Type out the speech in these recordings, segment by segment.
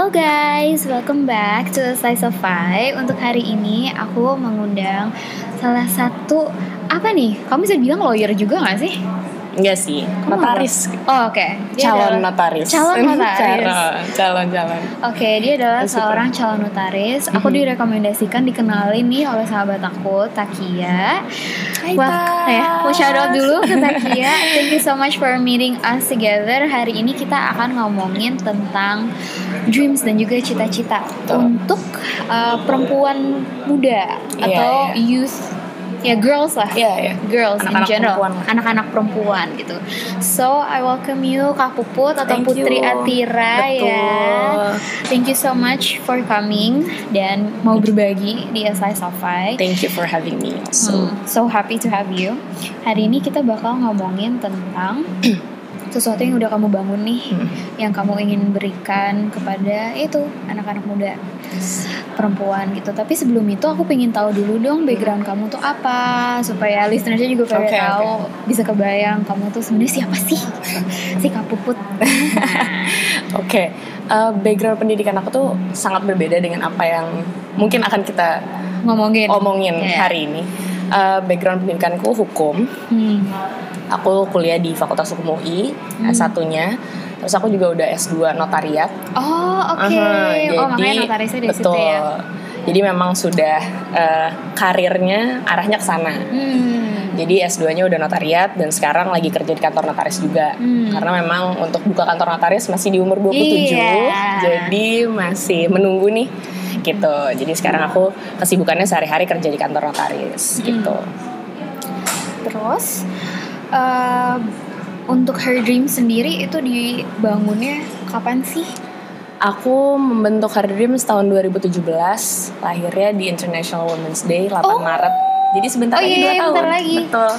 Hello guys, welcome back to Slice of Five. Untuk hari ini aku mengundang salah satu apa nih? Kamu bisa bilang lawyer juga gak sih? Enggak sih, Kamu notaris. Oh, oke. Dia Calon adalah- notaris. Calon notaris. calon, calon, calon. Oke, dia adalah Super. seorang calon notaris. Aku Mhm. direkomendasikan dikenalin nih oleh sahabat aku, Takia. Hai, Wah, ya, mau shout out dulu ke Takia. Thank you so much for meeting us together. Hari ini kita akan ngomongin tentang dreams dan juga cita-cita untuk uh, perempuan muda Iya, atau iya. youth, ya girls lah. Iya, iya. Girls in Anak-anak general, perempuan lah. anak-anak perempuan gitu. So I welcome you Kak Puput atau Thank Putri you. Atira ya. Betul. Thank you so much for coming dan mau berbagi di SI Safai. Thank you for having me. Also. Hmm, so happy to have you. Hari ini kita bakal ngomongin tentang sesuatu yang udah kamu bangun nih, Hmm. yang kamu ingin berikan kepada itu anak-anak muda, perempuan gitu. Tapi sebelum itu aku pengen tahu dulu dong background kamu tuh apa, supaya listenersnya juga pada Oke, tahu, bisa kebayang kamu tuh sebenarnya siapa sih, si Kapuput. Oke, eh, background pendidikan aku tuh sangat berbeda dengan apa yang mungkin akan kita Ngomongin. omongin Iya. hari ini. Eh, background pendidikanku hukum. Hmm. Aku kuliah di Fakultas Hukum UI, Hmm. S1-nya. Terus aku juga udah S2 notariat. Oh oke, Aha, oh makanya notarisnya dari situ ya. Jadi memang sudah eh, karirnya arahnya ke sana. Hmm. Jadi S2-nya udah notariat dan sekarang lagi kerja di kantor notaris juga. Hmm. Karena memang untuk buka kantor notaris masih di umur 27. Iya. Jadi masih menunggu nih gitu. Jadi sekarang aku kesibukannya sehari-hari kerja di kantor notaris Hmm. gitu. Terus eh, untuk Her Dream sendiri itu dibangunnya kapan sih? Aku membentuk Her Dreams tahun 2017, lahirnya di International Women's Day 8 Oh. Maret. Jadi sebentar Oh lagi iya, dua iya, tahun. bentar lagi. Betul.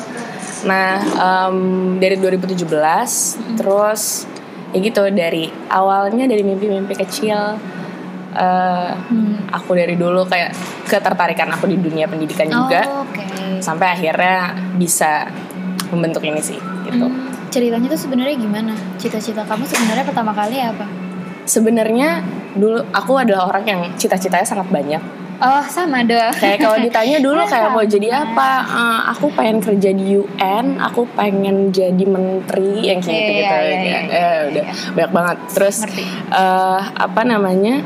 Nah, em, dari 2017, terus ya gitu dari awalnya dari mimpi-mimpi kecil. Hmm. aku dari dulu kayak ketertarikan aku di dunia pendidikan juga, Oh, Oke. sampai akhirnya bisa membentuk ini sih. Gitu. Hmm, ceritanya tuh sebenarnya gimana? Cita-cita kamu sebenarnya pertama kali apa? Sebenarnya dulu aku adalah orang yang cita-citanya sangat banyak. Oh sama dong. kayak kalau ditanya dulu Ya, kayak mau jadi apa Eh, aku pengen kerja di UN aku pengen jadi menteri yang kayak Iya, gitu gitu iya, iya, eh, udah banyak banget terus Ngerti. eh, apa namanya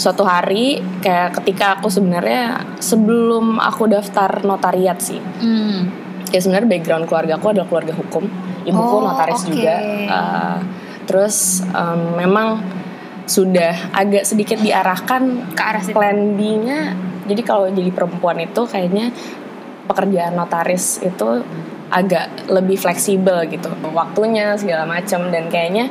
suatu hari kayak ketika aku sebenarnya sebelum aku daftar notariat sih Hmm. ya sebenarnya background keluarga aku adalah keluarga hukum ibuku Oh, notaris oke. juga Eh, terus em, memang sudah agak sedikit diarahkan Ke arah situ. plan B-nya jadi kalau jadi perempuan itu kayaknya pekerjaan notaris itu agak lebih fleksibel gitu waktunya segala macam dan kayaknya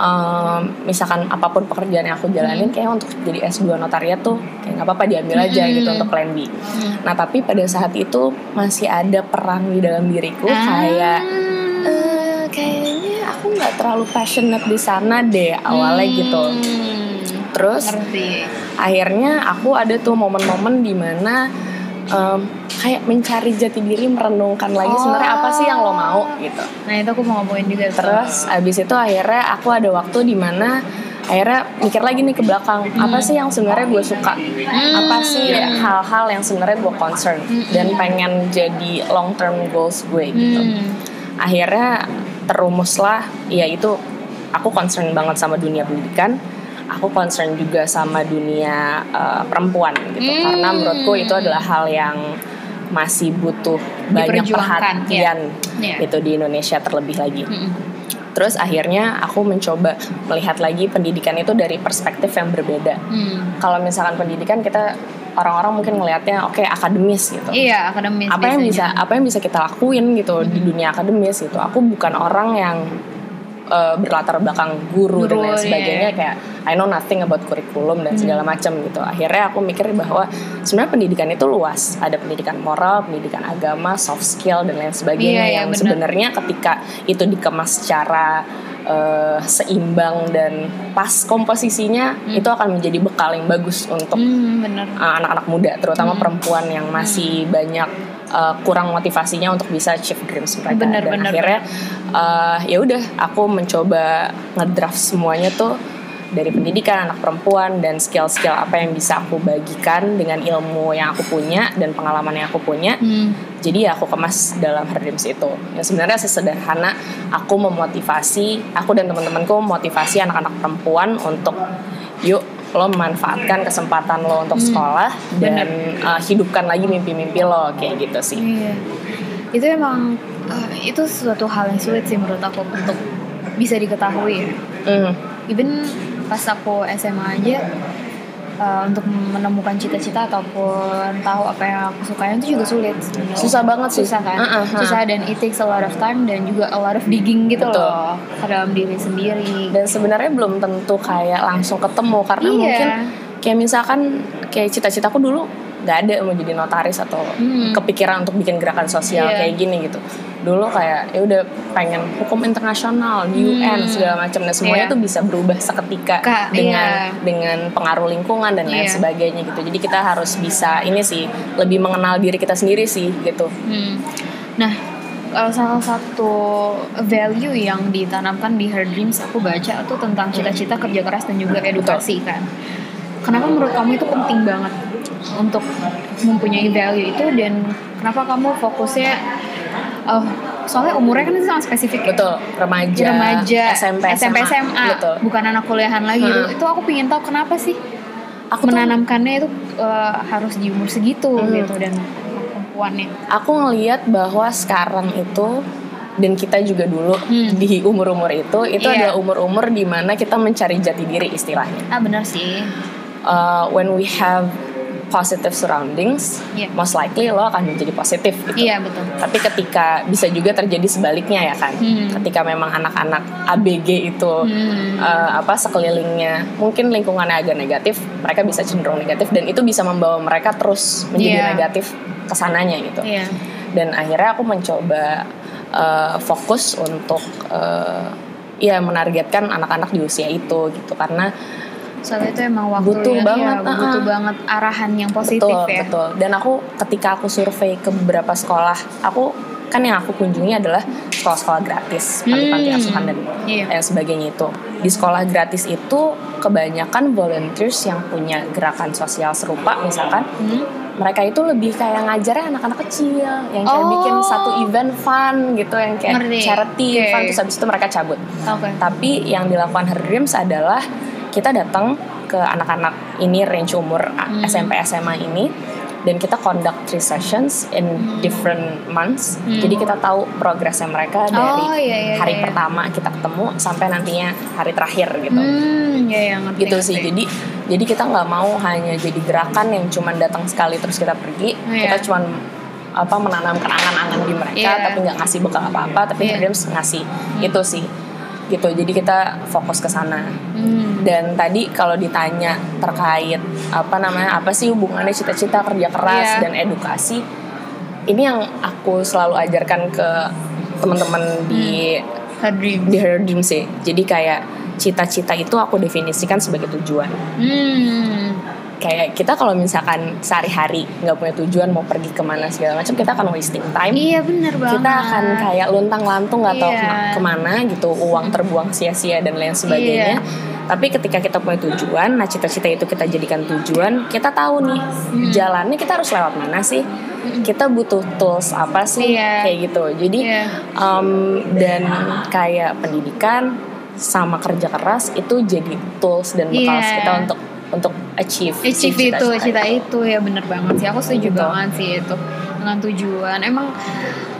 em, misalkan apa pun pekerjaan yang aku jalanin kayak untuk jadi S2 notariat tuh kayak nggak apa-apa diambil aja Hmm. gitu untuk plan B. Hmm. Nah tapi pada saat itu masih ada perang di dalam diriku Ah. kayak eh kayaknya aku nggak terlalu passionate di sana deh awalnya gitu. Hmm. Terus Ngerti. akhirnya aku ada tuh momen-momen di mana em, kayak mencari jati diri merenungkan lagi sebenarnya apa sih yang lo mau gitu. Nah itu aku mau ngomongin juga terus abis itu akhirnya aku ada waktu di mana akhirnya mikir lagi nih ke belakang apa sih yang sebenarnya gue suka? Apa sih hal-hal yang sebenarnya gue concern dan pengen jadi long term goals gue gitu. Hmm. akhirnya terumuslah ya itu aku concern banget sama dunia pendidikan aku concern juga sama dunia uh, perempuan gitu Hmm. karena menurutku itu adalah hal yang masih butuh banyak perhatian Iya. itu di Indonesia terlebih lagi Mm-mm. terus akhirnya aku mencoba melihat lagi pendidikan itu dari perspektif yang berbeda Hmm. kalau misalkan pendidikan kita orang-orang mungkin ngelihatnya oke akademis gitu Iya akademis. apa yang bisa apa yang bisa kita lakuin gitu di dunia akademis gitu aku bukan orang yang uh, berlatar belakang guru, dan Guru, lain iya. sebagainya kayak I know nothing about kurikulum dan segala macam gitu. Akhirnya aku mikir bahwa sebenarnya pendidikan itu luas. Ada pendidikan moral pendidikan agama soft skill dan lain sebagainya Iya, iya, yang benar. sebenarnya ketika itu dikemas secara uh, seimbang dan pas komposisinya itu akan menjadi bekal yang bagus untuk Hmm anak-anak muda, terutama Hmm. perempuan yang masih banyak uh, kurang motivasinya untuk bisa achieve dreams mereka. Bener, Dan bener, akhirnya uh, ya udah, aku mencoba ngedraft semuanya tuh dari pendidikan anak perempuan dan skill-skill apa yang bisa aku bagikan dengan ilmu yang aku punya dan pengalaman yang aku punya Hmm. jadi ya aku kemas dalam Her Dreams itu yang sebenarnya sesederhana aku memotivasi aku dan teman-temanku memotivasi anak-anak perempuan untuk yuk lo memanfaatkan kesempatan lo untuk sekolah dan uh, hidupkan lagi mimpi-mimpi lo kayak gitu sih Iya. Itu emang eh, itu suatu hal yang sulit sih menurut aku untuk bisa diketahui ya. Hmm, Even pas aku SMA aja eh, untuk menemukan cita-cita ataupun tahu apa yang aku sukain itu juga sulit. Susah banget sih. Susah kan? Uh-uh, uh. Susah dan it takes a lot of time dan juga a lot of digging gitu Betul. loh ke dalam diri sendiri. dan sebenarnya belum tentu kayak langsung ketemu karena Iya. mungkin kayak misalkan kayak cita-citaku dulu nggak ada mau jadi notaris atau Hmm. kepikiran untuk bikin gerakan sosial Iya. kayak gini gitu dulu kayak ya udah pengen hukum internasional UN Hmm. segala macam dan semuanya Iya. tuh bisa berubah seketika Kak, dengan iya. dengan pengaruh lingkungan dan lain Iya. sebagainya gitu jadi kita harus bisa ini sih lebih mengenal diri kita sendiri sih gitu Hmm. Nah, salah satu value yang ditanamkan di Her Dreams aku baca tuh tentang cita-cita kerja keras dan juga edukasi kan. Kenapa menurut kamu itu penting banget untuk mempunyai value itu dan kenapa kamu fokusnya oh soalnya umurnya kan itu sangat spesifik ya? betul remaja, remaja SMP SMP SMA betul bukan anak kuliahan lagi Hmm. itu itu aku pingin tahu kenapa sih Aku tuh- menanamkannya itu uh, harus di umur segitu Hmm. gitu dan perempuannya aku ngelihat bahwa sekarang itu dan kita juga dulu Hmm. di umur-umur itu itu Iya. adalah umur-umur di mana kita mencari jati diri istilahnya. ah benar sih Uh, when we have positive surroundings, Iya. most likely lo akan menjadi positif gitu. iya betul Tapi ketika bisa juga terjadi sebaliknya ya kan, Hmm. ketika memang anak-anak ABG itu Hmm. uh, apa sekelilingnya mungkin lingkungannya agak negatif, mereka bisa cenderung negatif dan itu bisa membawa mereka terus menjadi Iya. negatif ke sananya gitu iya dan akhirnya aku mencoba uh, fokus untuk uh, ya menargetkan anak-anak di usia itu gitu karena soalnya itu emang waktu Butuh yang banget, iya, butuh ah. banget arahan yang positif betul ya betul dan aku ketika aku survei ke beberapa sekolah aku kan yang aku kunjungi adalah sekolah-sekolah gratis panti-panti Hmm. asuhan dan Iya. yang sebagainya itu di sekolah gratis itu kebanyakan volunteers yang punya gerakan sosial serupa misalkan Hmm? mereka itu lebih kayak ngajarnya anak-anak kecil yang kayak Oh. bikin satu event fun gitu yang kayak Ngerti. charity Oke. fun terus habis itu mereka cabut. oke Tapi yang dilakukan Her Dreams adalah kita datang ke anak-anak ini range umur Hmm. SMP SMA ini dan kita conduct three sessions in different months. Hmm. Jadi kita tahu progresnya mereka dari Oh, iya, iya, hari iya. pertama kita ketemu sampai nantinya hari terakhir gitu hmm ya ya ngerti gitu ngerti. sih jadi jadi kita nggak mau hanya jadi gerakan yang cuman datang sekali terus kita pergi Iya. kita cuman apa menanamkan angan-angan di mereka Iya. tapi nggak ngasih bekal apa-apa tapi Iya. Dreams ngasih itu sih gitu. Jadi kita fokus ke sana. Hmm. dan tadi kalau ditanya terkait apa namanya apa sih hubungannya cita-cita kerja keras Iya. dan edukasi ini yang aku selalu ajarkan ke teman-teman di Her dreams. di Her Dreams sih. Jadi kayak cita-cita itu aku definisikan sebagai tujuan. Hmm kayak kita kalau misalkan sehari-hari nggak punya tujuan mau pergi ke mana segala macam kita akan wasting time iya bener banget kita akan kayak luntang lantung nggak tahu Iya. kema- ke mana gitu uang terbuang sia-sia dan lain sebagainya Iya. tapi ketika kita punya tujuan nah cita-cita itu kita jadikan tujuan kita tahu nih Hmm. jalannya kita harus lewat mana sih kita butuh tools apa sih Iya. kayak gitu jadi Iya. um, dan kayak pendidikan sama kerja keras itu jadi tools dan bekal Iya. kita untuk untuk achieve si achieve itu cita-cita cita itu ya bener banget sih aku setuju Gitu. banget sih itu dengan tujuan emang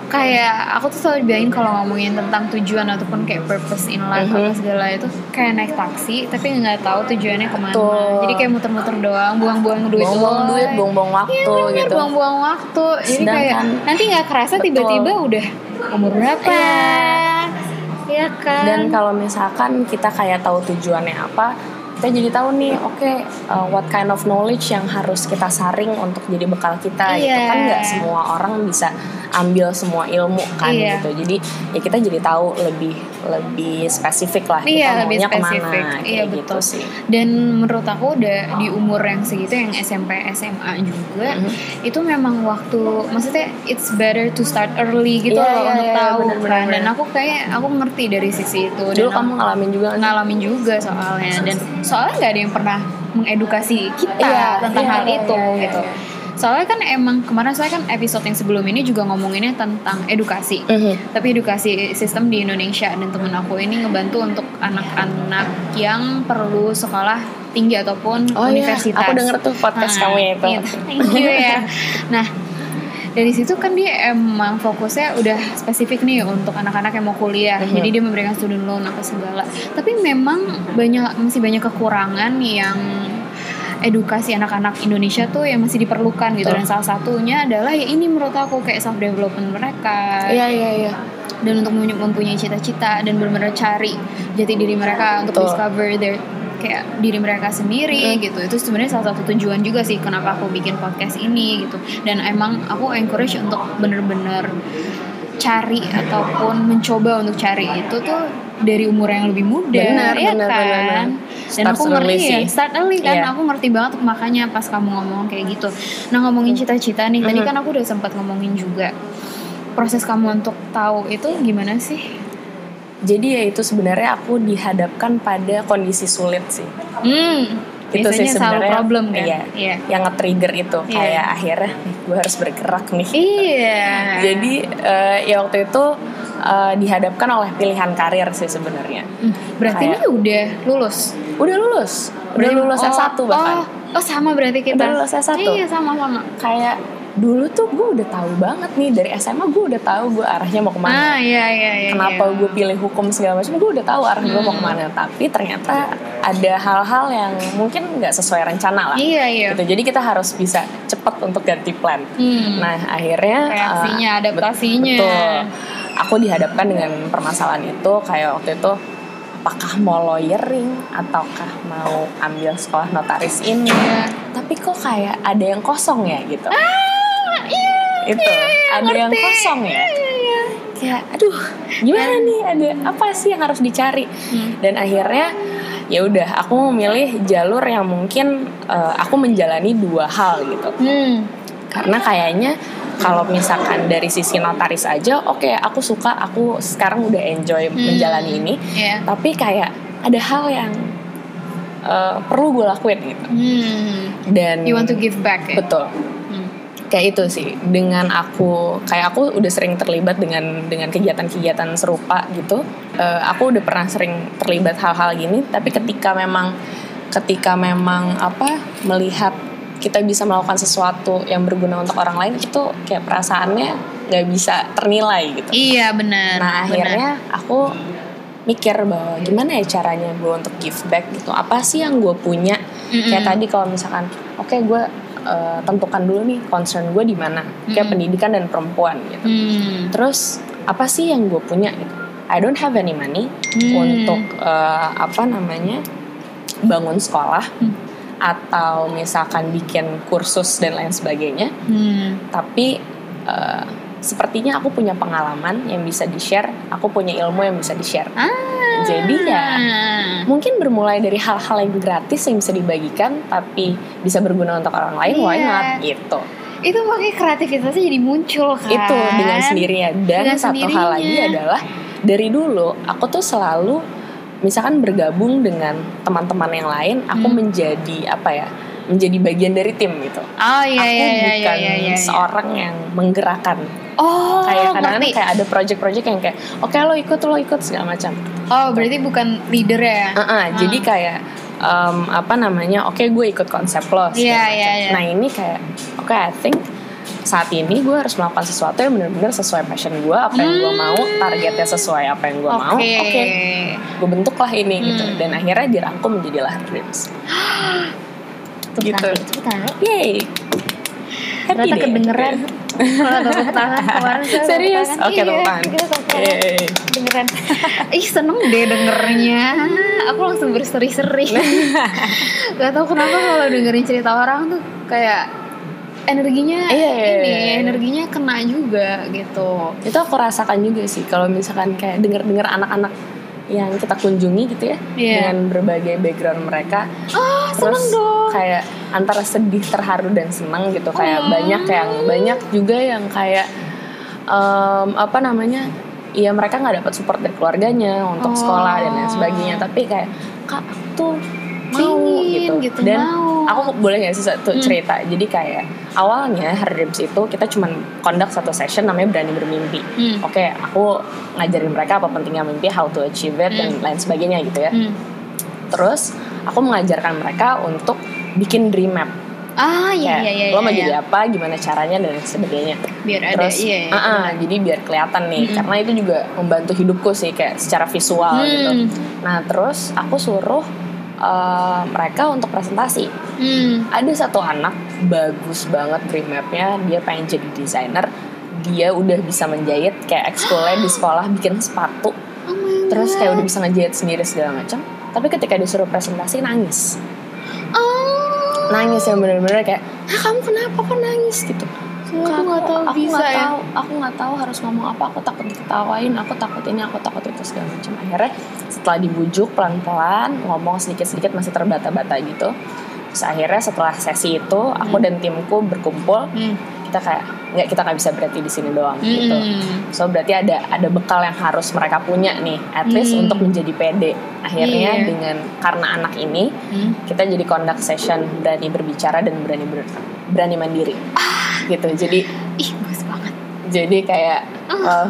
kayak aku tuh selalu bilangin kalau ngomongin tentang tujuan ataupun kayak purpose in life Mhm. apa segala itu kayak naik taksi tapi nggak tahu tujuannya ke mana Betul. jadi kayak muter-muter doang buang-buang duit buang-buang doang. duit buang-buang waktu Iya bener, gitu buang-buang waktu jadi kayak Sedangkan- nanti nggak kerasa Betul. tiba-tiba udah umur berapa Iya kan dan kalau misalkan kita kayak tahu tujuannya apa kita jadi tahu nih oke uh, what kind of knowledge yang harus kita saring untuk jadi bekal kita gitu Iya. kan nggak semua orang bisa ambil semua ilmu kan Iya. gitu jadi ya kita jadi tahu lebih lebih spesifik lah Iya, kita lebih maunya spesifik. ke mana Iya, kayak gitu betul. sih dan menurut aku udah di umur yang segitu yang SMP SMA juga Mhm. itu memang waktu maksudnya it's better to start early gitu Iya, loh iya, untuk iya, tahu bener, bener, kan dan aku kayak aku ngerti dari sisi itu dulu dan kamu ngalamin juga ngalamin juga soalnya dan soalnya nggak ada yang pernah mengedukasi kita Iya, tentang iya, hal iya, itu iya, gitu iya. Soalnya kan emang kemarin saya kan episode yang sebelum ini juga ngomonginnya tentang edukasi Mhm. tapi edukasi sistem di Indonesia dan temen aku ini ngebantu untuk anak-anak yang perlu sekolah tinggi ataupun Oh iya, universitas. aku denger tuh podcast kamu ya itu. iya, thank you ya. Nah dari situ kan dia emang fokusnya udah spesifik nih untuk anak-anak yang mau kuliah. Mhm. Jadi dia memberikan student loan apa segala. Tapi memang banyak masih banyak kekurangan yang edukasi anak-anak Indonesia tuh yang masih diperlukan gitu Betul. dan salah satunya adalah ya ini menurut aku kayak self development mereka iya iya iya dan untuk mempunyai- cita-cita dan benar-benar cari jati diri mereka untuk Betul. discover their kayak diri mereka sendiri Hmm. gitu itu sebenarnya salah satu tujuan juga sih kenapa aku bikin podcast ini gitu dan emang aku encourage untuk bener-bener cari ataupun mencoba untuk cari itu tuh dari umur yang lebih muda Benar, ya benar, kan benar, benar. Dan aku ngerti ya start early kan Iya. aku ngerti banget makanya pas kamu ngomong kayak gitu nah ngomongin cita-cita nih tadi Mhm. kan aku udah sempat ngomongin juga proses kamu untuk tahu itu gimana sih jadi ya itu sebenarnya aku dihadapkan pada kondisi sulit sih Hmm, itu biasanya sih selalu sebenarnya problem kan? iya, Iya. yang nge-trigger itu Iya. kayak akhirnya gue harus bergerak nih Iya. jadi eh, ya waktu itu eh, dihadapkan oleh pilihan karir sih sebenarnya Hmm, berarti kayak- ini udah lulus. Udah lulus udah Berarti- lulus oh, S1 bahkan Oh, oh sama berarti kita. Udah lulus S1. Iya, sama-sama. kayak dulu tuh gue udah tahu banget nih dari SMA gue udah tahu gue arahnya mau ke mana Ah, iya iya iya. kenapa iya. gue pilih hukum segala macam gue udah tahu arah gue mau Hmm. ke mana tapi ternyata ada hal-hal yang mungkin nggak sesuai rencana lah Iya, iya. gitu jadi kita harus bisa cepat untuk ganti plan Hmm. nah akhirnya Reaksinya, uh, adaptasinya. bet- betul aku dihadapkan dengan permasalahan itu kayak waktu itu apakah mau lawyering ataukah mau ambil sekolah notaris ini Iya. tapi kok kayak ada yang kosong ya gitu Ah, iya. itu ada yang ngerti. kosong ya Iya, iya. kayak aduh gimana nih ada apa sih yang harus dicari Hmm. dan akhirnya ya udah aku memilih jalur yang mungkin eh, aku menjalani dua hal gitu Hmm. karena kayaknya kalau misalkan dari sisi notaris aja oke aku suka aku sekarang udah enjoy Hmm. menjalani ini Iya. tapi kayak ada hal yang eh, perlu gue lakuin gitu Hmm. dan You want to give back ya? betul Hmm. kayak itu sih dengan aku kayak aku udah sering terlibat dengan dengan kegiatan-kegiatan serupa gitu Eh, aku udah pernah sering terlibat hal-hal gini tapi ketika memang ketika memang apa melihat kita bisa melakukan sesuatu yang berguna untuk orang lain itu kayak perasaannya nggak bisa ternilai gitu Iya benar. nah akhirnya aku mikir bahwa gimana ya caranya gue untuk give back gitu apa sih yang gue punya Mm-mm. kayak tadi kalau misalkan oke gue eh, tentukan dulu nih concern gue di mana kayak Mm-mm. pendidikan dan perempuan gitu Hmm. terus apa sih yang gue punya gitu I don't have any money Hmm. untuk eh, apa namanya bangun sekolah Hmm. Atau misalkan bikin kursus dan lain sebagainya Hmm. tapi eh, sepertinya aku punya pengalaman yang bisa di share aku punya ilmu yang bisa di share Ah. jadi ya mungkin bermulai dari hal-hal yang gratis yang bisa dibagikan tapi bisa berguna untuk orang lain why Iya. not gitu itu makanya kreativitasnya jadi muncul kan itu dengan sendirinya dan Dengan satu hal lagi sendirinya. adalah dari dulu aku tuh selalu misalkan bergabung dengan teman-teman yang lain aku Hmm. menjadi apa ya menjadi bagian dari tim gitu. Oh iya aku iya iya iya bukan iya, iya. seorang yang menggerakkan. Oh kayak kadang-kadang kayak ada project-project yang kayak oke lo ikut lo ikut segala macam. Oh berarti bukan leader ya? Uh-uh, jadi kayak em, apa namanya oke gue ikut konsep lo Iya, iya, iya. nah ini kayak oke I think saat ini gue harus melakukan sesuatu yang benar-benar sesuai passion gue apa yang gue Hmm. mau targetnya sesuai apa yang gue mau oke oke gue bentuklah ini gitu Hmm. dan akhirnya dirangkum menjadilah dreams Tepuk Gitu. tangan, tepuk tangan. yay happy Ternyata deh kedengeran kalau tepuk tangan kemarin saya Serius? tangan. Oke, tepuk Iya, tangan. kita tepuk tangan. Yeay. Kedengeran. Ih seneng deh dengernya. Aku langsung berseri-seri. Gak tau kenapa kalau dengerin cerita orang tuh kayak energinya Iya, iya, ini iya. energinya kena juga gitu itu aku rasakan juga sih kalau misalkan kayak denger-dengar anak-anak yang kita kunjungi gitu ya Iya. dengan berbagai background mereka ah terus seneng dong kayak antara sedih terharu dan senang gitu kayak Oh. banyak yang banyak juga yang kayak em, apa namanya Iya mereka nggak dapat support dari keluarganya untuk Oh. sekolah dan lain sebagainya tapi kayak kak tuh mau Pingin gitu. gitu, dan mau. aku boleh nggak sih satu Hmm. cerita jadi kayak awalnya Her Dreams itu kita cuman conduct satu session namanya berani bermimpi Hmm. oke aku ngajarin mereka apa pentingnya mimpi how to achieve it dan lain sebagainya gitu ya Hmm. terus aku mengajarkan mereka untuk bikin dream map ah iya Kayak, iya iya lo mau iya. jadi apa gimana caranya dan sebagainya biar ada terus iya iya ah, ah, jadi biar kelihatan nih Mm-mm. karena itu juga membantu hidupku sih kayak secara visual Hmm. gitu nah terus aku suruh eh, mereka untuk presentasi. Hmm. ada satu anak bagus banget dream mapnya dia pengen jadi desainer. Dia udah bisa menjahit kayak ekskulnya di sekolah bikin sepatu. Oh terus kayak udah bisa ngejahit sendiri segala macam. Tapi ketika disuruh presentasi nangis. Oh. Nangis yang bener-bener kayak ah kamu kenapa kok nangis? gitu Soalnya aku nggak tahu aku bisa nggak ya. tahu aku nggak tahu harus ngomong apa aku takut diketawain aku takut ini aku takut itu segala macam akhirnya setelah dibujuk pelan-pelan ngomong sedikit-sedikit masih terbata-bata gitu terus akhirnya setelah sesi itu aku Hmm. dan timku berkumpul Hmm. kita kayak nggak kita nggak bisa berarti di sini doang gitu Hmm. so berarti ada ada bekal yang harus mereka punya nih at least Hmm. untuk menjadi pede akhirnya Iya. dengan karena anak ini Hmm. kita jadi conduct session berani berbicara dan berani ber- berani mandiri gitu jadi ih bagus banget jadi kayak Ah. eh,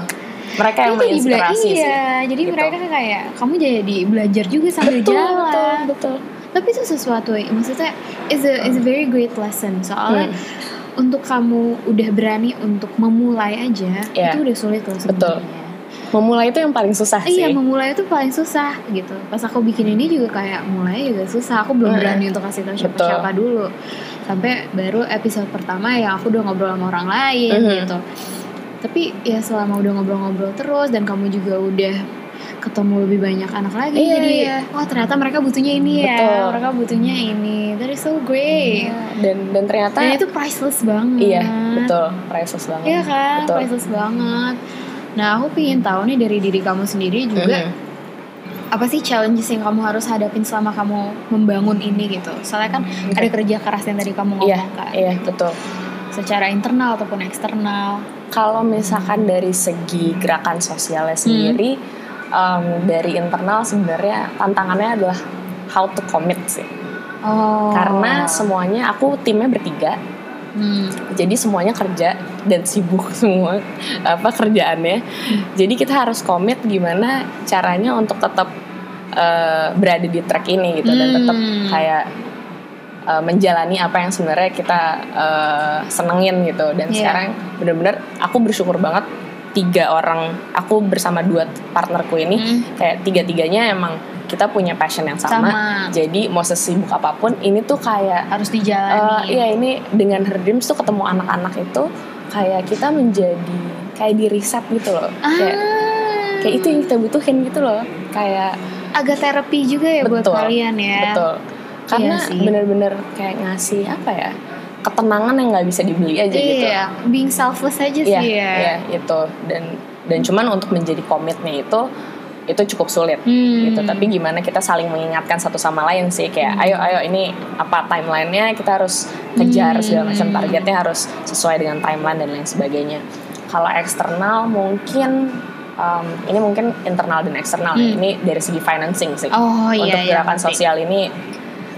mereka yang jadi menginspirasi iya, sih jadi gitu. mereka kayak kamu jadi belajar juga sambil betul jalan betul betul tapi itu sesuatu maksudnya is a is a very great lesson soalnya Hmm. untuk kamu udah berani untuk memulai aja Iya. itu udah sulit loh Betul. sebenarnya memulai itu yang paling susah Iya sih memulai itu paling susah gitu. Pas aku bikin ini juga kayak mulai juga susah. Aku belum Hmm. berani untuk kasih tahu siapa-siapa dulu. Sampai baru episode pertama yang aku udah ngobrol sama orang lain Mhm. gitu. Tapi ya selama udah ngobrol-ngobrol terus dan kamu juga udah ketemu lebih banyak anak lagi Iya, jadi iya. wah ternyata mereka butuhnya ini ya Betul. mereka butuhnya ini that is so great Iya, dan dan ternyata dan itu priceless banget iya betul priceless banget Iya kan, betul priceless banget. Nah, aku pengen tahu nih dari diri kamu sendiri juga Mhm. Apa sih challenges yang kamu harus hadapin selama kamu membangun ini gitu. Soalnya kan Oke. ada kerja keras yang tadi kamu ngomong iya kan, iya betul secara internal ataupun eksternal. kalau misalkan dari segi gerakan sosialnya sendiri em, dari internal sebenarnya tantangannya adalah how to commit sih Oh. karena semuanya aku timnya bertiga Hmm. jadi semuanya kerja dan sibuk semua apa kerjaannya jadi kita harus komit gimana caranya untuk tetap eh, berada di track ini gitu dan tetap Hmm. kayak eh, menjalani apa yang sebenarnya kita eh, senengin gitu dan Iya. sekarang bener-bener aku bersyukur banget tiga orang aku bersama dua partnerku ini Hmm. kayak tiga-tiganya emang kita punya passion yang sama, Sama. jadi mau sesibuk apa pun ini tuh kayak harus dijalani. iya ini dengan Her Dreams tuh ketemu anak-anak itu kayak kita menjadi kayak di riset gitu loh Ah. kayak kayak itu yang kita butuhin gitu loh kayak agak terapi juga ya buat Betul. kalian ya. betul karena Iya bener-bener kayak ngasih apa ya ketenangan yang nggak bisa dibeli aja gitu Iya, being selfless aja Iya, sih ya. iya, itu dan dan cuman untuk menjadi komitnya itu itu cukup sulit Hmm. gitu tapi gimana kita saling mengingatkan satu sama lain sih kayak Hmm. ayo ayo ini apa timelinenya kita harus kejar Hmm. segala macam targetnya harus sesuai dengan timeline dan lain sebagainya kalau eksternal mungkin um, ini mungkin internal dan eksternal ya. Hmm. ini dari segi financing sih Oh iya untuk iya, gerakan ngerti. sosial ini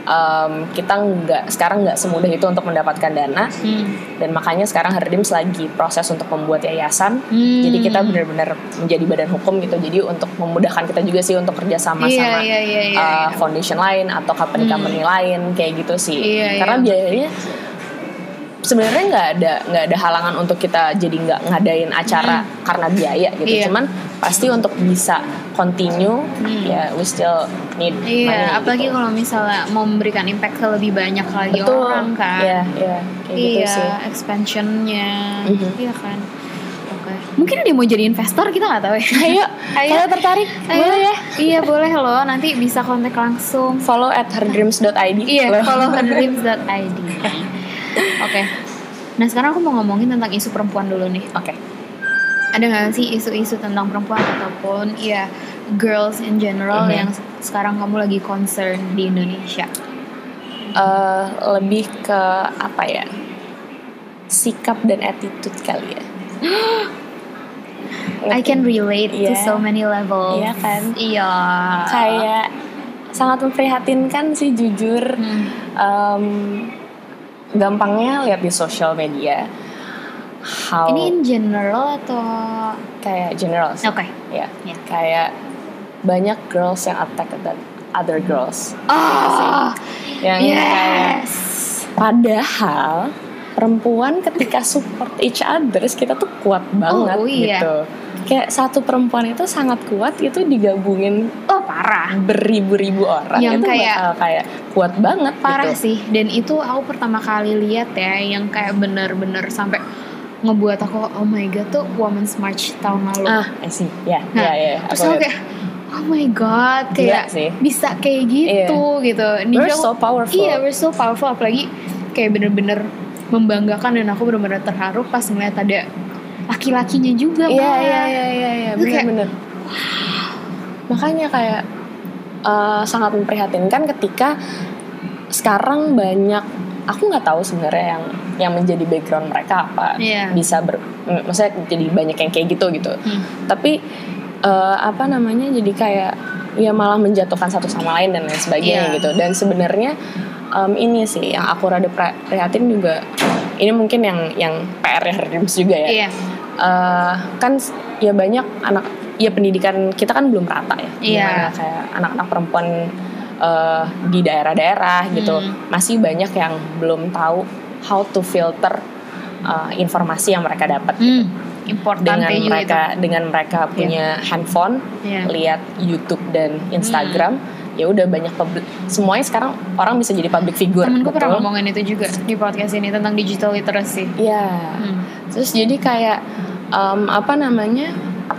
um, kita nggak sekarang nggak semudah itu untuk mendapatkan dana Hmm. dan makanya sekarang Herdims lagi proses untuk membuat yayasan Hmm. jadi kita benar-benar menjadi badan hukum gitu jadi untuk memudahkan kita juga sih untuk kerja sama Iya, sama iya, iya, iya, uh, iya. foundation lain atau company-company lain kayak gitu sih Iya, karena iya. biayanya sebenarnya nggak ada nggak ada halangan untuk kita jadi nggak ngadain acara karena biaya gitu Hmm. Iya. cuman pasti untuk bisa continue Hmm. ya we still need money Iya, apalagi gitu. kalau misalnya mau memberikan impact ke lebih banyak lagi Betul. orang kan. Iya, iya, kayak gitu iya, expansionnya. Mhm. Iya kan. Mungkin dia mau jadi investor kita nggak tahu ya. Ayo, Ayo. kalau tertarik Ayo. boleh ya. Iya boleh loh. Nanti bisa kontak langsung. Follow at herdreams.id. Iya, follow herdreams.id. Oke. Nah sekarang aku mau ngomongin tentang isu perempuan dulu nih. Oke. Ada nggak sih isu-isu tentang perempuan ataupun ya girls in general Mhm. yang se- sekarang kamu lagi concern di Indonesia? Eh, lebih ke apa ya? Sikap dan attitude kali ya. I can relate to Iya. so many levels. Iya kan? Iya. Kayak sangat memprihatinkan sih jujur. Hmm. Em, gampangnya lihat di sosial media. How Ini in general atau kayak general. Oke. Ya, Ya. kayak banyak girls yang attack dan other girls. Oh, Yang kayak yes. padahal perempuan ketika support each others kita tuh kuat banget Oh, iya. gitu. Kayak satu perempuan itu sangat kuat itu digabungin Oh parah. beribu-ribu orang Yang itu kayak- bakal kayak kuat banget Parah gitu. sih. Dan itu aku pertama kali lihat ya yang kayak bener-bener sampai ngebuat aku oh my god tuh Women's March tahun lalu. Ah, I see. Ya, Nah, ya, ya. Terus aku kayak oh my god Gila kayak sih. bisa kayak gitu gitu. Ini We're so powerful. Iya, we're so powerful apalagi kayak bener-bener membanggakan dan aku bener-bener terharu pas ngeliat ada laki-lakinya juga. Iya, iya, iya, iya, iya, kayak- bener-bener. Makanya kayak eh, sangat memprihatinkan ketika sekarang banyak aku nggak tahu sebenarnya yang yang menjadi background mereka apa Iya. bisa ber maksudnya jadi banyak yang kayak gitu gitu Hmm. tapi eh, apa namanya jadi kayak ya malah menjatuhkan satu sama lain dan lain sebagainya Iya. gitu dan sebenarnya em, ini sih yang aku rada pri- prihatin juga ini mungkin yang yang PR ya Rims juga ya Iya. Eh, kan ya banyak anak ya pendidikan kita kan belum rata ya Iya. Kayak anak-anak perempuan eh, di daerah-daerah gitu Hmm. masih banyak yang belum tahu how to filter eh, informasi yang mereka dapat Hmm. Importante dengan mereka dengan mereka punya handphone Iya. lihat YouTube dan Instagram ya udah banyak public semuanya sekarang orang bisa jadi public figure Temenku pernah betul? ngomongin itu juga di podcast ini tentang digital literacy. Iya. Hmm. Terus jadi kayak em, apa namanya?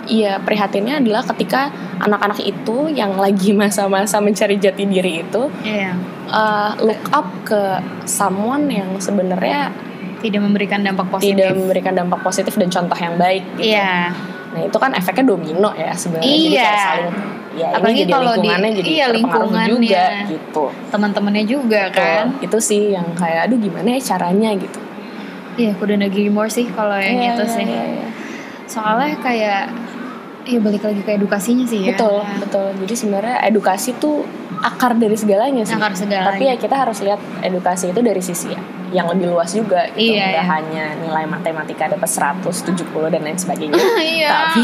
Iya prihatinnya adalah ketika anak-anak itu yang lagi masa-masa mencari jati diri itu Iya. eh, look up ke someone yang sebenarnya Tidak memberikan dampak positif. tidak memberikan dampak positif dan contoh yang baik. Gitu. Iya. Nah itu kan efeknya domino ya sebenarnya. Jadi Iya. kayak saling ya Apalagi kalau di- jadi iya, lingkungannya. juga gitu. Teman-temannya juga kan. Itu sih yang kayak aduh gimana ya caranya gitu. Iya, kuda negeri more sih kalau yang Iya, itu iya, sih. iya, iya. Soalnya kayak ya balik lagi ke edukasinya sih ya. Betul, betul. Jadi sebenarnya edukasi tuh akar dari segalanya sih. Akar segalanya. Tapi ya kita harus lihat edukasi itu dari sisi ya, yang lebih luas juga gitu. Iya, Nggak iya. hanya nilai matematika dapat 170 dan lain sebagainya. Iya. tapi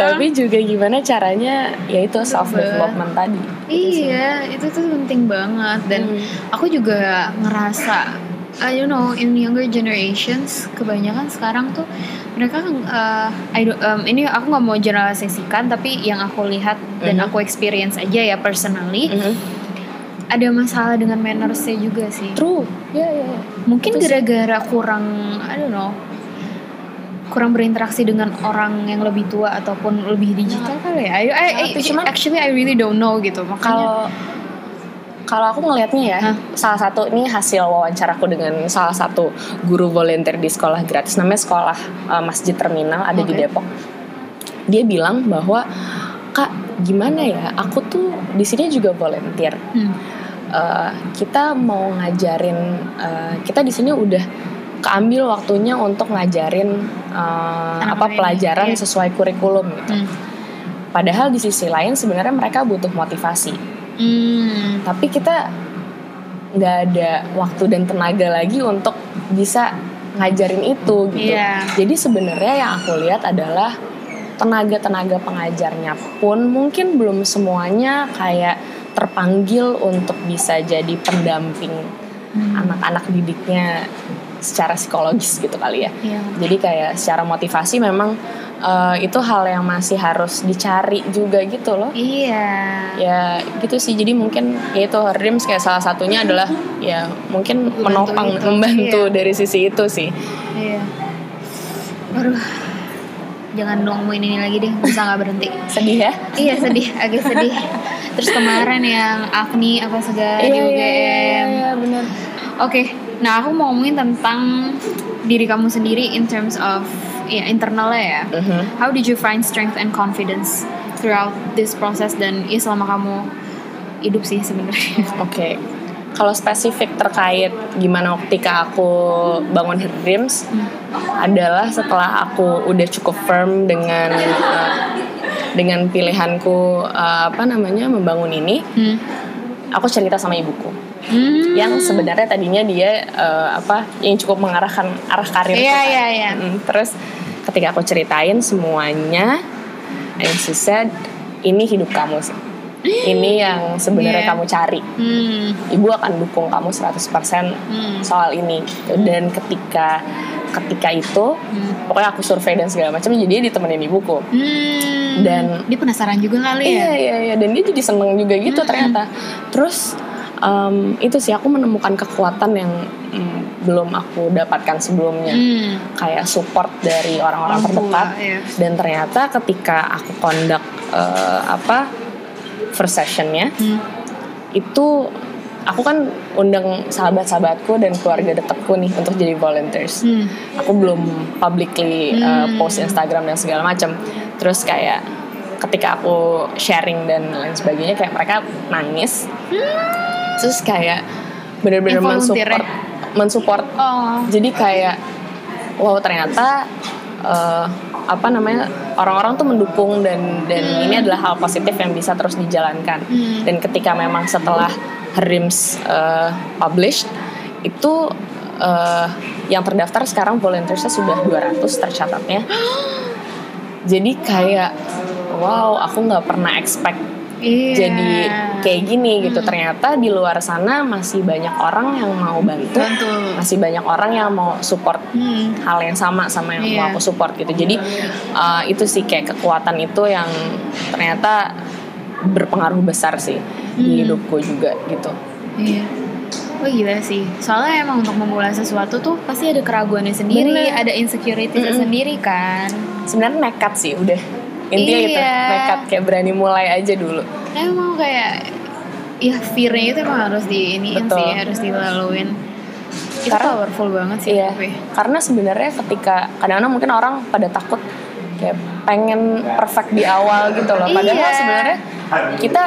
tapi juga gimana caranya ya itu self development tadi. Gitu. Iya, itu tuh penting banget dan Hmm. aku juga ngerasa I don't know in younger generations kebanyakan sekarang tuh mereka kan uh, I don't- um, ini aku nggak mau generalisasikan tapi yang aku lihat dan Mhm. aku experience aja ya personally Mhm. Ada masalah dengan mannersnya juga sih True. Ya ya. ya. mungkin Itu sih. gara-gara kurang I don't know kurang berinteraksi dengan orang yang lebih tua ataupun lebih digital kali ya I, I- I- Tapi cuman- actually I really don't know gitu makanya Kalau kalau aku ngelihatnya ya, Hah? salah satu ini hasil wawancaraku dengan salah satu guru volunteer di sekolah gratis namanya sekolah uh, Masjid Terminal ada di Oke. Depok. Dia bilang bahwa kak gimana ya, aku tuh di sini juga volunteer. Hmm. Uh, kita mau ngajarin, uh, kita di sini udah keambil waktunya untuk ngajarin uh, apa pelajaran iya. sesuai kurikulum gitu. Hmm. Padahal di sisi lain sebenarnya mereka butuh motivasi Hmm. tapi kita nggak ada waktu dan tenaga lagi untuk bisa ngajarin itu gitu. Iya. Jadi sebenarnya yang aku lihat adalah tenaga-tenaga pengajarnya pun mungkin belum semuanya kayak terpanggil untuk bisa jadi pendamping Hmm. anak-anak didiknya secara psikologis gitu kali ya. Iya. Jadi kayak secara motivasi memang eh, itu hal yang masih harus dicari juga gitu loh Iya. ya gitu sih jadi mungkin ya itu dreams kayak salah satunya adalah ya mungkin menopang itu, membantu iya. dari sisi itu sih Iya. Aduh. Jangan ngomongin ini lagi deh, bisa nggak berhenti. sedih ya iya sedih, agak sedih. Terus kemarin yang Agni apa segala di UGM. iya benar Oke, nah aku mau ngomongin tentang diri kamu sendiri in terms of ya internalnya ya. Mhm. How did you find strength and confidence throughout this process dan ya selama kamu hidup sih sebenarnya. Oke. Kalau spesifik terkait gimana ketika aku bangun Her Dreams adalah setelah aku udah cukup firm dengan uh, dengan pilihanku uh, apa namanya membangun ini, Hmm. aku cerita sama ibuku Hmm. yang sebenarnya tadinya dia uh, apa yang cukup mengarahkan arah karir Iya iya iya. terus ketika aku ceritain semuanya and she said ini hidup kamu sih. Ini yang sebenarnya Yeah. kamu cari Hmm. ibu akan dukung kamu 100% Hmm. soal ini dan ketika ketika itu Hmm. pokoknya aku survei dan segala macam jadi dia ditemenin ibuku Hmm. Dan- dia penasaran juga kali iya ya. iya iya dan dia jadi seneng juga gitu Mm-mm. ternyata terus em, itu sih aku menemukan kekuatan yang mm, belum aku dapatkan sebelumnya Hmm. kayak support dari orang-orang Orang tua, terdekat iya. dan ternyata ketika aku conduct eh, apa first sessionnya Hmm. itu aku kan undang sahabat-sahabatku dan keluarga dekatku nih untuk jadi volunteers. Hmm. Aku belum publicly uh, Hmm. post Instagram dan segala macam. Terus kayak ketika aku sharing dan lain sebagainya kayak mereka nangis. Terus kayak bener-bener mensupport mensupport. Oh. Jadi kayak wow ternyata uh, apa namanya orang-orang tuh mendukung dan dan ini adalah hal positif yang bisa terus dijalankan. Hmm. dan ketika memang setelah Herims uh, published itu uh, yang terdaftar sekarang volunteersnya sudah 200 tercatatnya. Jadi kayak wow aku nggak pernah expect Iya. jadi kayak gini gitu ternyata di luar sana masih banyak orang yang mau bantu Bantu. masih banyak orang yang mau support Hmm. hal yang sama sama yang mau Iya. aku support gitu jadi uh, itu sih kayak kekuatan itu yang ternyata berpengaruh besar sih di Hmm. hidupku juga gitu Iya. Oh gila sih. Soalnya emang untuk memulai sesuatu tuh pasti ada keraguannya sendiri, Bener. ada insecurity Mm-mm. sendiri kan. sebenarnya nekat sih udah intinya gitu Iya. nekat kayak berani mulai aja dulu Emang kayak ya fear-nya itu emang harus di ini sih, harus dilaluin. Itu Karena- powerful banget sih iya tapi. karena sebenarnya ketika kadang-kadang mungkin orang pada takut kayak pengen perfect di awal gitu loh padahal Iya. sebenarnya kita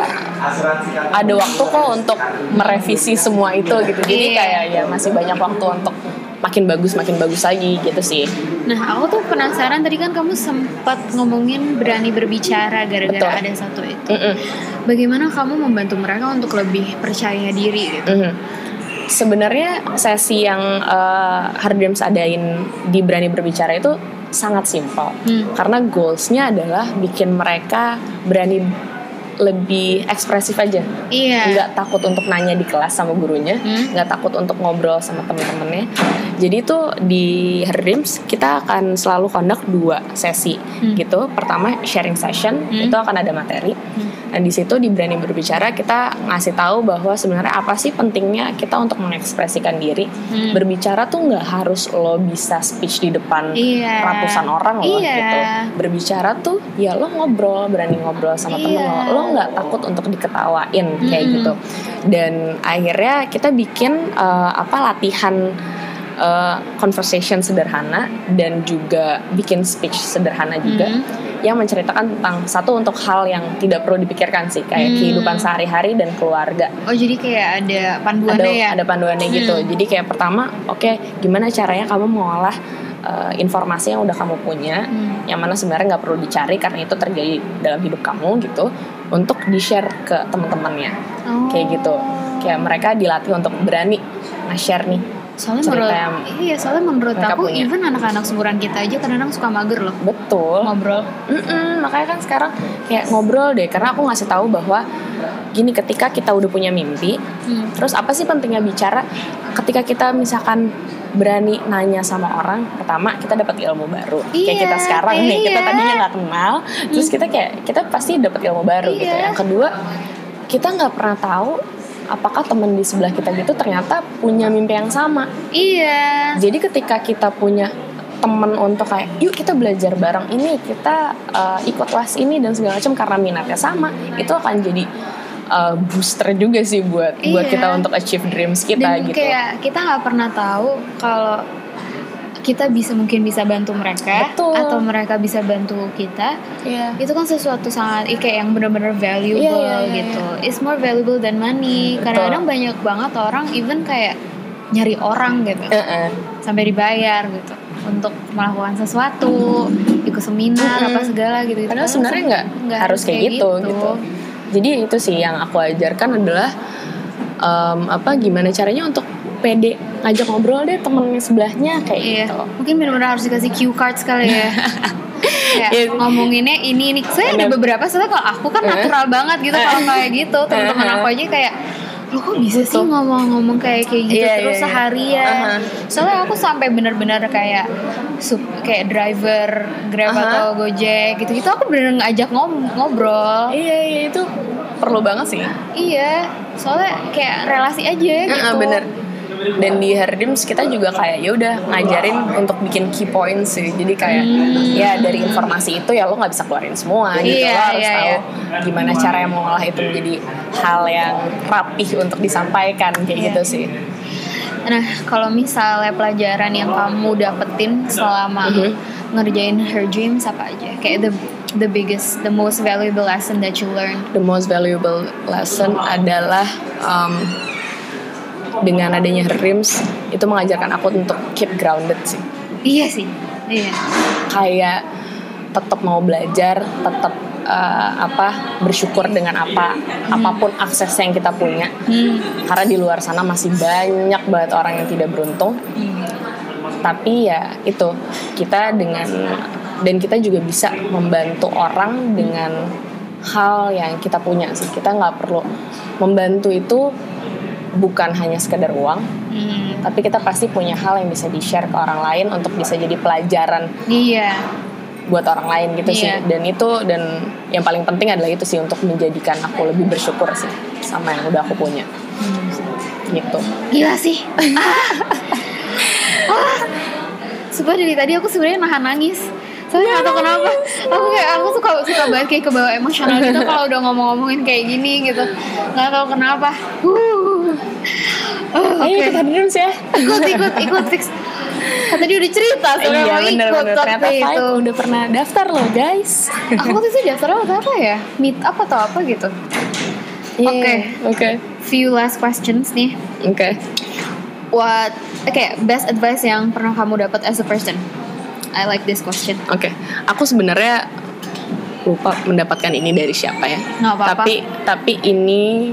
ada waktu kok untuk merevisi semua itu gitu jadi Iya. kayak ya masih banyak waktu untuk makin bagus makin bagus lagi gitu sih Nah, aku tuh penasaran tadi kan kamu sempat ngomongin berani berbicara gara-gara ada satu itu. Mm-mm. Bagaimana kamu membantu mereka untuk lebih percaya diri gitu? Mhm. Sebenarnya sesi yang uh, Hard Dreams adain di Berani Berbicara itu sangat simpel. Hmm. Karena goalsnya adalah bikin mereka berani lebih ekspresif aja. Iya. Nggak takut untuk nanya di kelas sama gurunya, Hmm. nggak takut untuk ngobrol sama temen-temennya. Jadi itu di Hard Dreams kita akan selalu conduct dua sesi Hmm. gitu. Pertama sharing session Hmm. itu akan ada materi. Dan di situ di berani berbicara kita ngasih tahu bahwa sebenarnya apa sih pentingnya kita untuk mengekspresikan diri. Hmm. Berbicara tuh nggak harus lo bisa speech di depan Iya. ratusan orang loh Iya. gitu. Berbicara tuh ya lo ngobrol, berani ngobrol sama temen Iya. lo. Lo nggak takut untuk diketawain kayak Mm-mm. gitu. Dan akhirnya kita bikin eh, apa latihan eh, conversation sederhana dan juga bikin speech sederhana juga Hmm. yang menceritakan tentang satu untuk hal yang tidak perlu dipikirkan sih kayak Hmm. kehidupan sehari-hari dan keluarga Oh jadi kayak ada ada panduannya ya? ada panduannya gitu Hmm. jadi kayak pertama oke gimana caranya kamu mengolah uh, informasi yang udah kamu punya Hmm. yang mana sebenarnya nggak perlu dicari karena itu terjadi dalam hidup kamu gitu untuk di share ke teman-temannya Oh. kayak gitu kayak mereka dilatih untuk berani nge-share nih Soalnya cerita menurut yang iya soalnya menurut aku punya. even anak-anak seumuran kita aja kadang-kadang suka mager loh betul ngobrol. Mm-mm, makanya kan sekarang kayak ngobrol deh karena aku ngasih tahu bahwa gini ketika kita udah punya mimpi Hmm. terus apa sih pentingnya bicara ketika kita misalkan berani nanya sama orang pertama kita dapat ilmu baru kayak Iya, kita sekarang nih kita iya. tadinya nggak kenal terus kita kayak kita pasti dapat ilmu baru gitu Iya. yang kedua kita nggak pernah tahu apakah teman di sebelah kita gitu ternyata punya mimpi yang sama Iya. jadi ketika kita punya temen untuk kayak yuk kita belajar bareng ini kita uh, ikut kelas ini dan segala macam karena minatnya sama itu akan jadi uh, booster juga sih buat buat Iya. kita untuk achieve dreams kita Dan gitu kayak kita nggak pernah tahu kalau kita bisa mungkin bisa bantu mereka Betul. atau mereka bisa bantu kita Iya. itu kan sesuatu sangat kayak yang benar-benar valuable Iya, iya, iya, gitu it's more valuable than money kadang-kadang banyak banget orang even kayak nyari orang gitu Heeh. sampai dibayar gitu untuk melakukan sesuatu ikut seminar Mm-mm. apa segala gitu Padahal sebenarnya nggak harus kayak gitu, gitu. Jadi itu sih yang aku ajarkan adalah em, apa gimana caranya untuk pede ngajak ngobrol deh temennya sebelahnya kayak Iya, gitu. mungkin benar-benar harus dikasih cue card sekali ya. Kayak Iya. ngomonginnya ini ini. Saya ada beberapa soalnya kalau aku kan Eh. natural banget gitu kalau kayak gitu. Teman-teman Eh. aku aja kayak lo kok bisa sih ngomong-ngomong kayak kayak gitu Iya, terus iya, iya. seharian. Aha. Soalnya aku sampai benar-benar kayak sup, kayak driver Grab Aha. atau Gojek gitu-gitu aku benar ngajak ngom- ngobrol. Iya, iya itu perlu banget sih. Iya, soalnya kayak relasi aja gitu. Heeh, bener. Dan di Herdims kita juga kayak ya udah ngajarin untuk bikin key points sih. Jadi kayak ya dari informasi itu ya lo nggak bisa keluarin semua gitu. Iya, Lo harus iya, tahu iya. gimana cara yang mengolah itu menjadi hal yang rapih untuk disampaikan kayak Iya. gitu sih. Nah, kalau misalnya pelajaran yang kamu dapetin selama Mhm. ngerjain her dreams apa aja? Kayak the the biggest, the most valuable lesson that you learned. The most valuable lesson adalah um, dengan adanya Herdims itu mengajarkan aku untuk keep grounded sih. Iya sih. Iya. kayak tetap mau belajar, tetap eh, apa bersyukur dengan apa apa pun akses yang kita punya. Hmm. Karena di luar sana masih banyak banget orang yang tidak beruntung. Tapi ya itu kita dengan dan kita juga bisa membantu orang dengan hal yang kita punya sih. Kita nggak perlu membantu itu bukan hanya sekedar uang, Hmm. tapi kita pasti punya hal yang bisa di-share ke orang lain untuk bisa jadi pelajaran Iya. buat orang lain gitu sih Iya. dan itu dan yang paling penting adalah itu sih untuk menjadikan aku lebih bersyukur sih sama yang udah aku punya gitu Gila sih. ah. Sumpah dari tadi aku sebenarnya nahan nangis. Soalnya gak tau kenapa Aku kayak Aku suka suka banget kayak ke bawah emosional gitu Kalau udah ngomong-ngomongin kayak gini gitu Gak tau kenapa uh. Oh, ayo oke. kita dreams ya. Ikut ikut ikut fix. Kata dia udah cerita soalnya iya mau bener ikut bener. ternyata itu. Udah pernah daftar loh guys. Aku waktu itu daftar waktu apa ya? Meet up atau apa gitu. Iya, Oke. oke. Few last questions nih. Oke. What oke best advice yang pernah kamu dapat as a person? I like this question. Oke. Aku sebenarnya lupa mendapatkan ini dari siapa ya. Nggak apa-apa. tapi tapi ini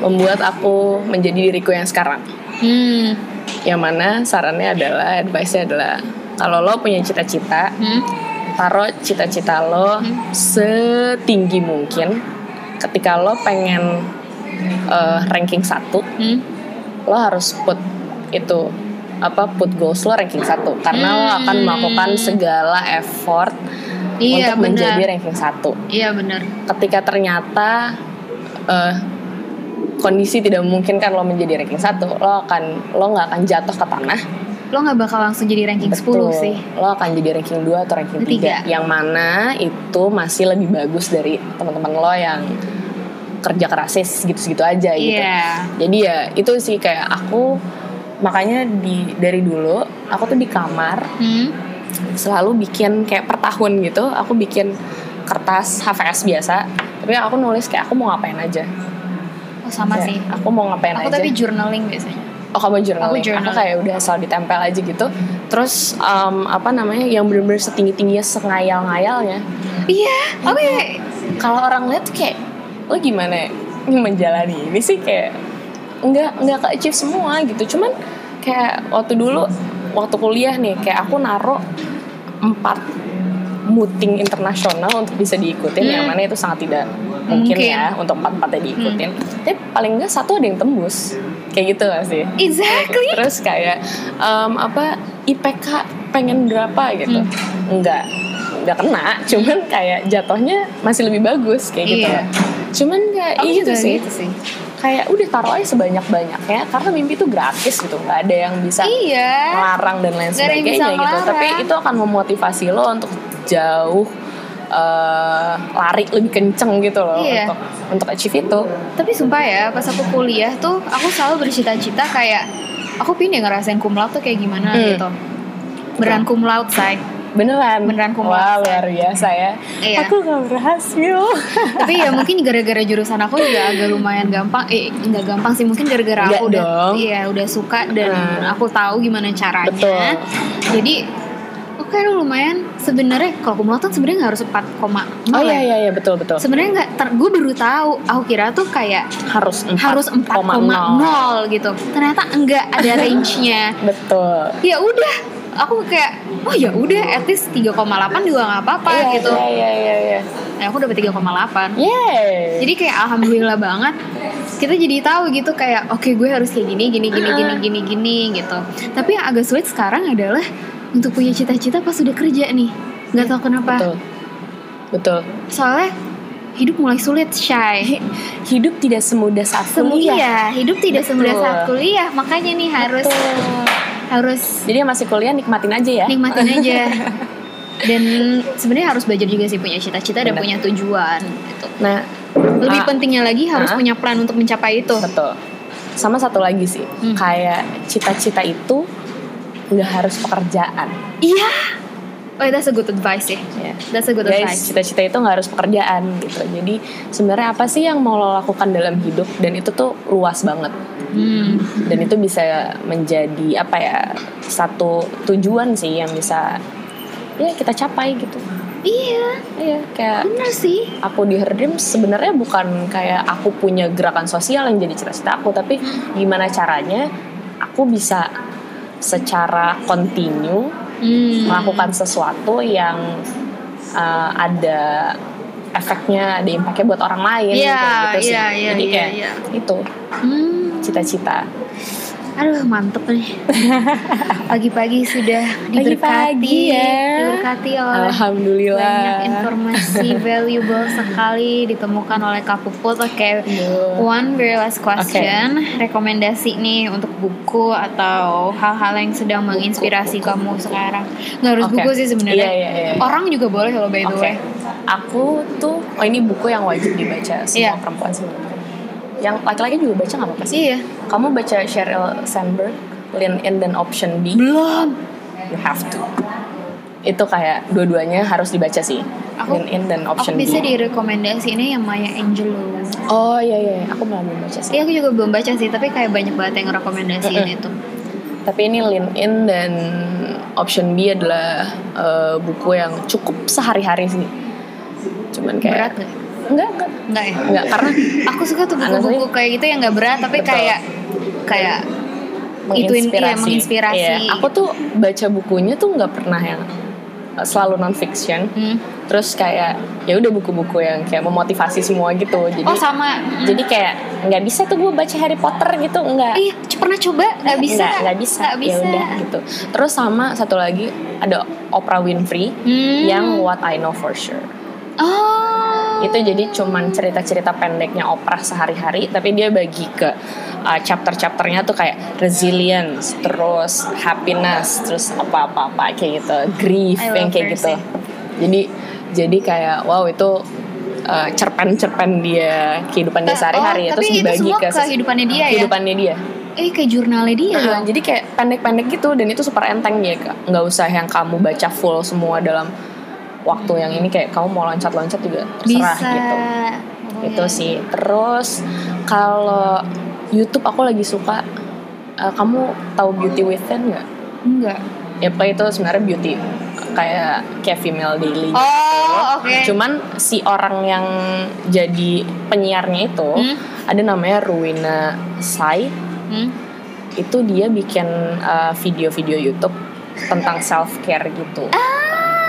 membuat aku menjadi diriku yang sekarang. Hmm. Yang mana sarannya adalah advice-nya adalah kalau lo punya cita-cita hmm. taruh cita-cita lo setinggi mungkin. Ketika lo pengen eh, ranking satu hmm. lo harus put itu apa put goals lo ranking satu. Karena lo akan Hmm. melakukan segala effort Iya, untuk menjadi benar. ranking satu. Iya benar. Ketika ternyata eh, kondisi tidak memungkinkan lo menjadi ranking satu lo akan lo nggak akan jatuh ke tanah. Lo nggak bakal langsung jadi ranking 10 sih. Lo akan jadi ranking 2 atau ranking Ketiga. 3 Yang mana itu masih lebih bagus dari teman-teman lo yang kerja kerasnya segitu-segitu aja gitu. iya. Jadi ya itu sih kayak aku makanya di dari dulu aku tuh di kamar hmm? selalu bikin kayak per tahun gitu aku bikin kertas HVS biasa tapi aku nulis kayak aku mau ngapain aja oh sama Kayak, sih aku mau ngapain aku aja tapi journaling biasanya Oh kamu journaling? Aku journaling. kayak udah selalu ditempel aja gitu. Terus um, apa namanya yang bener-bener setinggi tingginya sengayal-ngayalnya. iya oke Kalau orang lihat kayak lo gimana ya menjalani ini sih kayak nggak nggak ke achieve semua gitu. Cuman kayak waktu dulu waktu kuliah nih kayak aku naro empat muting internasional untuk bisa diikutin Hmm. yang mana itu sangat tidak mungkin, Mungkin. ya untuk empat empatnya diikutin. Tapi paling nggak satu ada yang tembus kayak gitu gak sih? exactly terus kayak em, apa IPK pengen berapa gitu Hmm. enggak enggak kena cuman kayak jatuhnya masih lebih bagus kayak gitu Iya. cuman kayak Aku itu juga sih gitu sih. kayak udah taruh aja sebanyak banyaknya karena mimpi itu gratis gitu nggak ada yang bisa Iya. melarang dan lain Nggak sebagainya gitu tapi itu akan memotivasi lo untuk jauh eh, lari lebih kenceng gitu loh Iya. untuk untuk achieve itu Tapi sumpah ya, pas aku kuliah tuh aku selalu bercita-cita kayak aku pingin ngerasain cum laude tuh kayak gimana Hmm. gitu. beneran cum laude say beneran Beneran cum wah luar biasa ya Iya. aku gak berhasil tapi ya mungkin gara-gara jurusan aku juga agak lumayan gampang eh nggak gampang sih mungkin gara-gara aku udah dong. iya udah suka dan Nah. aku tahu gimana caranya Betul. jadi oke lu lumayan. Sebenarnya kalau kan sebenarnya nggak harus 4,0 oh ya. iya iya iya betul betul. Sebenarnya nggak gue baru tahu aku kira tuh kayak harus 4, harus 4,0 gitu. Ternyata enggak ada range-nya. Betul. Ya udah aku kayak oh ya udah at least 3,8 juga nggak apa-apa Iya, gitu. iya iya iya iya. Nah, aku dapet 3,8 Yeay. jadi kayak alhamdulillah banget kita jadi tahu gitu kayak oke gue harus kayak gini gini gini gini gini gini gitu. Tapi yang agak sulit sekarang adalah untuk punya cita-cita pas udah kerja nih. Nggak tahu kenapa. Betul. Betul. Soalnya hidup mulai sulit shy hidup tidak semudah saat kuliah. Iya, hidup tidak semudah Betul. saat kuliah. Makanya nih harus Betul. harus jadi yang masih kuliah nikmatin aja ya. Nikmatin aja. Dan sebenarnya harus belajar juga sih punya cita-cita dan punya tujuan gitu. Nah lebih ah, pentingnya lagi harus Ah. punya plan untuk mencapai itu. Betul. Sama satu lagi sih. Hmm. kayak cita-cita itu nggak harus pekerjaan. Iya. Oh that's a good advice ya ya that's a good guys advice. cita-cita itu nggak harus pekerjaan gitu. Jadi sebenarnya apa sih yang mau lo lakukan dalam hidup? Dan itu tuh luas banget. Hmm. dan itu bisa menjadi apa ya satu tujuan sih yang bisa ya kita capai gitu. Iya. Iya kayak bener sih. Aku di Her Dreams sebenarnya bukan kayak aku punya gerakan sosial yang jadi cita-cita aku tapi gimana caranya aku bisa secara kontinu hmm. melakukan sesuatu yang uh, ada efeknya ada impactnya buat orang lain Iya, kayak gitu sih iya, iya, jadi iya, kayak iya. itu Hmm. cita-cita Aduh mantep nih Pagi-pagi sudah diberkati Pagi-pagi ya. Diberkati oleh alhamdulillah banyak informasi valuable sekali ditemukan oleh Kapuput Oke, Aduh. one very last question Rekomendasi nih untuk buku atau hal-hal yang sedang menginspirasi kamu sekarang Nggak harus Oke. buku sih sebenarnya Iya, iya, iya. Orang juga boleh loh by the Oke. way Aku tuh, oh ini buku yang wajib dibaca semua Iya. perempuan sebenarnya. Yang laki-laki juga baca nggak apa-apa sih? Iya Kamu baca Sheryl Sandberg, Lean In dan Option B? Belum You have to. Itu kayak dua-duanya harus dibaca sih. Aku- Lean In dan Aku Option bisa B. direkomendasi ini yang Maya Angelou Oh iya iya, aku belum baca sih. Iya aku juga belum baca sih Tapi kayak banyak banget yang rekomendasiin Mm-mm. itu Tapi ini Lean In dan Option B adalah eh, buku yang cukup sehari-hari sih. Cuman kayak Berat gak? Enggak enggak Enggak ya? enggak karena Aku suka tuh buku-buku kayak gitu yang gak berat Tapi Betul. kayak Kayak Ituin, iya, menginspirasi. Iya, Aku tuh baca bukunya tuh nggak pernah yang selalu non fiction. hmm. Terus kayak ya udah buku-buku yang kayak memotivasi semua gitu. Jadi Oh sama jadi kayak nggak bisa tuh gue baca Harry Potter gitu nggak. Iya pernah coba Gak bisa Nggak, nggak bisa. Nggak bisa Ya udah gitu. Terus sama satu lagi ada Oprah Winfrey Hmm. yang What I Know for Sure. Oh Itu jadi cuman cerita-cerita pendeknya Oprah sehari-hari, tapi dia bagi ke uh, chapter-chapternya tuh kayak resilience, terus happiness, terus apa-apa-apa kayak gitu, grief I yang kayak gitu. sih. Jadi jadi kayak wow itu uh, cerpen-cerpen dia kehidupan dia Eh, sehari-hari oh, terus dibagi ke kehidupannya dia ya? kehidupannya dia. Eh kayak jurnalnya dia Nah, jadi kayak pendek-pendek gitu dan itu super enteng ya. Nggak usah yang kamu baca full semua dalam waktu yang ini kayak kamu mau loncat-loncat juga terserah Bisa gitu Oh, itu sih terus kalau YouTube aku lagi suka eh, kamu tahu Beauty Within nggak Enggak ya itu sebenarnya beauty kayak kayak female daily gitu. Oh oke cuman si orang yang jadi penyiarnya itu Hmm. ada namanya Ruina Sai Hmm. itu dia bikin uh, video-video YouTube tentang self care gitu.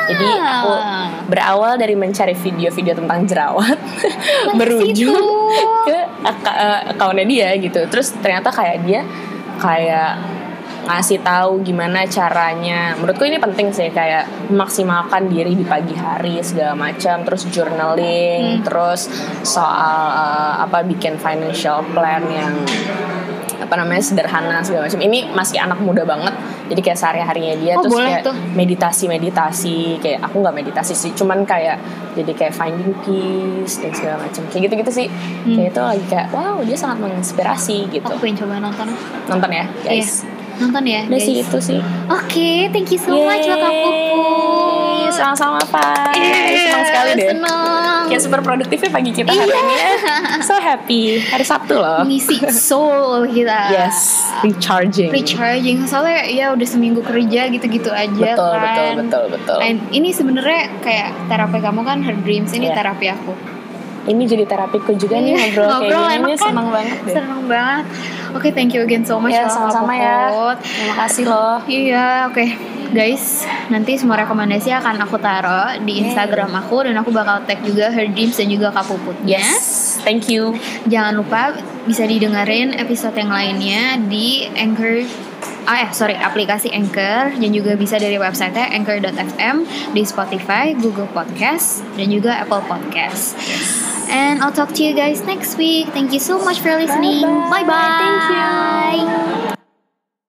Jadi aku berawal dari mencari video-video tentang jerawat berujung ke ak- uh, akunnya dia gitu. Terus ternyata kayak dia kayak ngasih tahu gimana caranya. Menurutku ini penting sih kayak memaksimalkan diri di pagi hari segala macam, terus journaling, Hmm. terus soal uh, apa bikin financial plan yang apa namanya sederhana segala macam. Ini masih anak muda banget. Jadi kayak sehari-harinya dia Oh, terus boleh kayak tuh. meditasi-meditasi kayak aku nggak meditasi sih, cuman kayak jadi kayak finding peace dan segala macam. Kayak gitu-gitu sih. Hmm. Kayak itu lagi kayak wow, dia sangat menginspirasi gitu. Aku pengen coba nonton Nonton ya, guys. Iya. Nonton ya, Udah guys. sih itu sih. Oke, thank you so much Yeay, Bakal Puput. Sama-sama Pak. Yeay, Senang sekali deh. Senang. Kayak super produktifnya pagi kita hari Iya. ini ya. So happy. Hari Sabtu loh. Mengisi soul kita. Yes, recharging. Recharging. Soalnya ya udah seminggu kerja gitu-gitu aja Betul, kan. betul, betul, betul. And ini sebenarnya kayak terapi kamu kan her dreams ini Iya. terapi aku. Ini jadi terapiku juga nih Iya, ngobrol, ngobrol kayak gini. kan? Senang banget deh. Seneng banget. Oke, thank you again so much Ya, sama-sama ya. Terima kasih loh. Iya, oke. Guys, nanti semua rekomendasi akan aku taruh di. Instagram aku dan aku bakal tag juga Her Dreams dan juga Kak Puputnya. Yes, thank you. Jangan lupa bisa didengerin episode yang lainnya di Anchor Ah, eh, sorry, aplikasi Anchor dan juga bisa dari website anchor.fm di Spotify, Google Podcast, dan juga Apple Podcast. And I'll talk to you guys next week. Thank you so much for listening. Bye-bye. Bye bye. Thank you.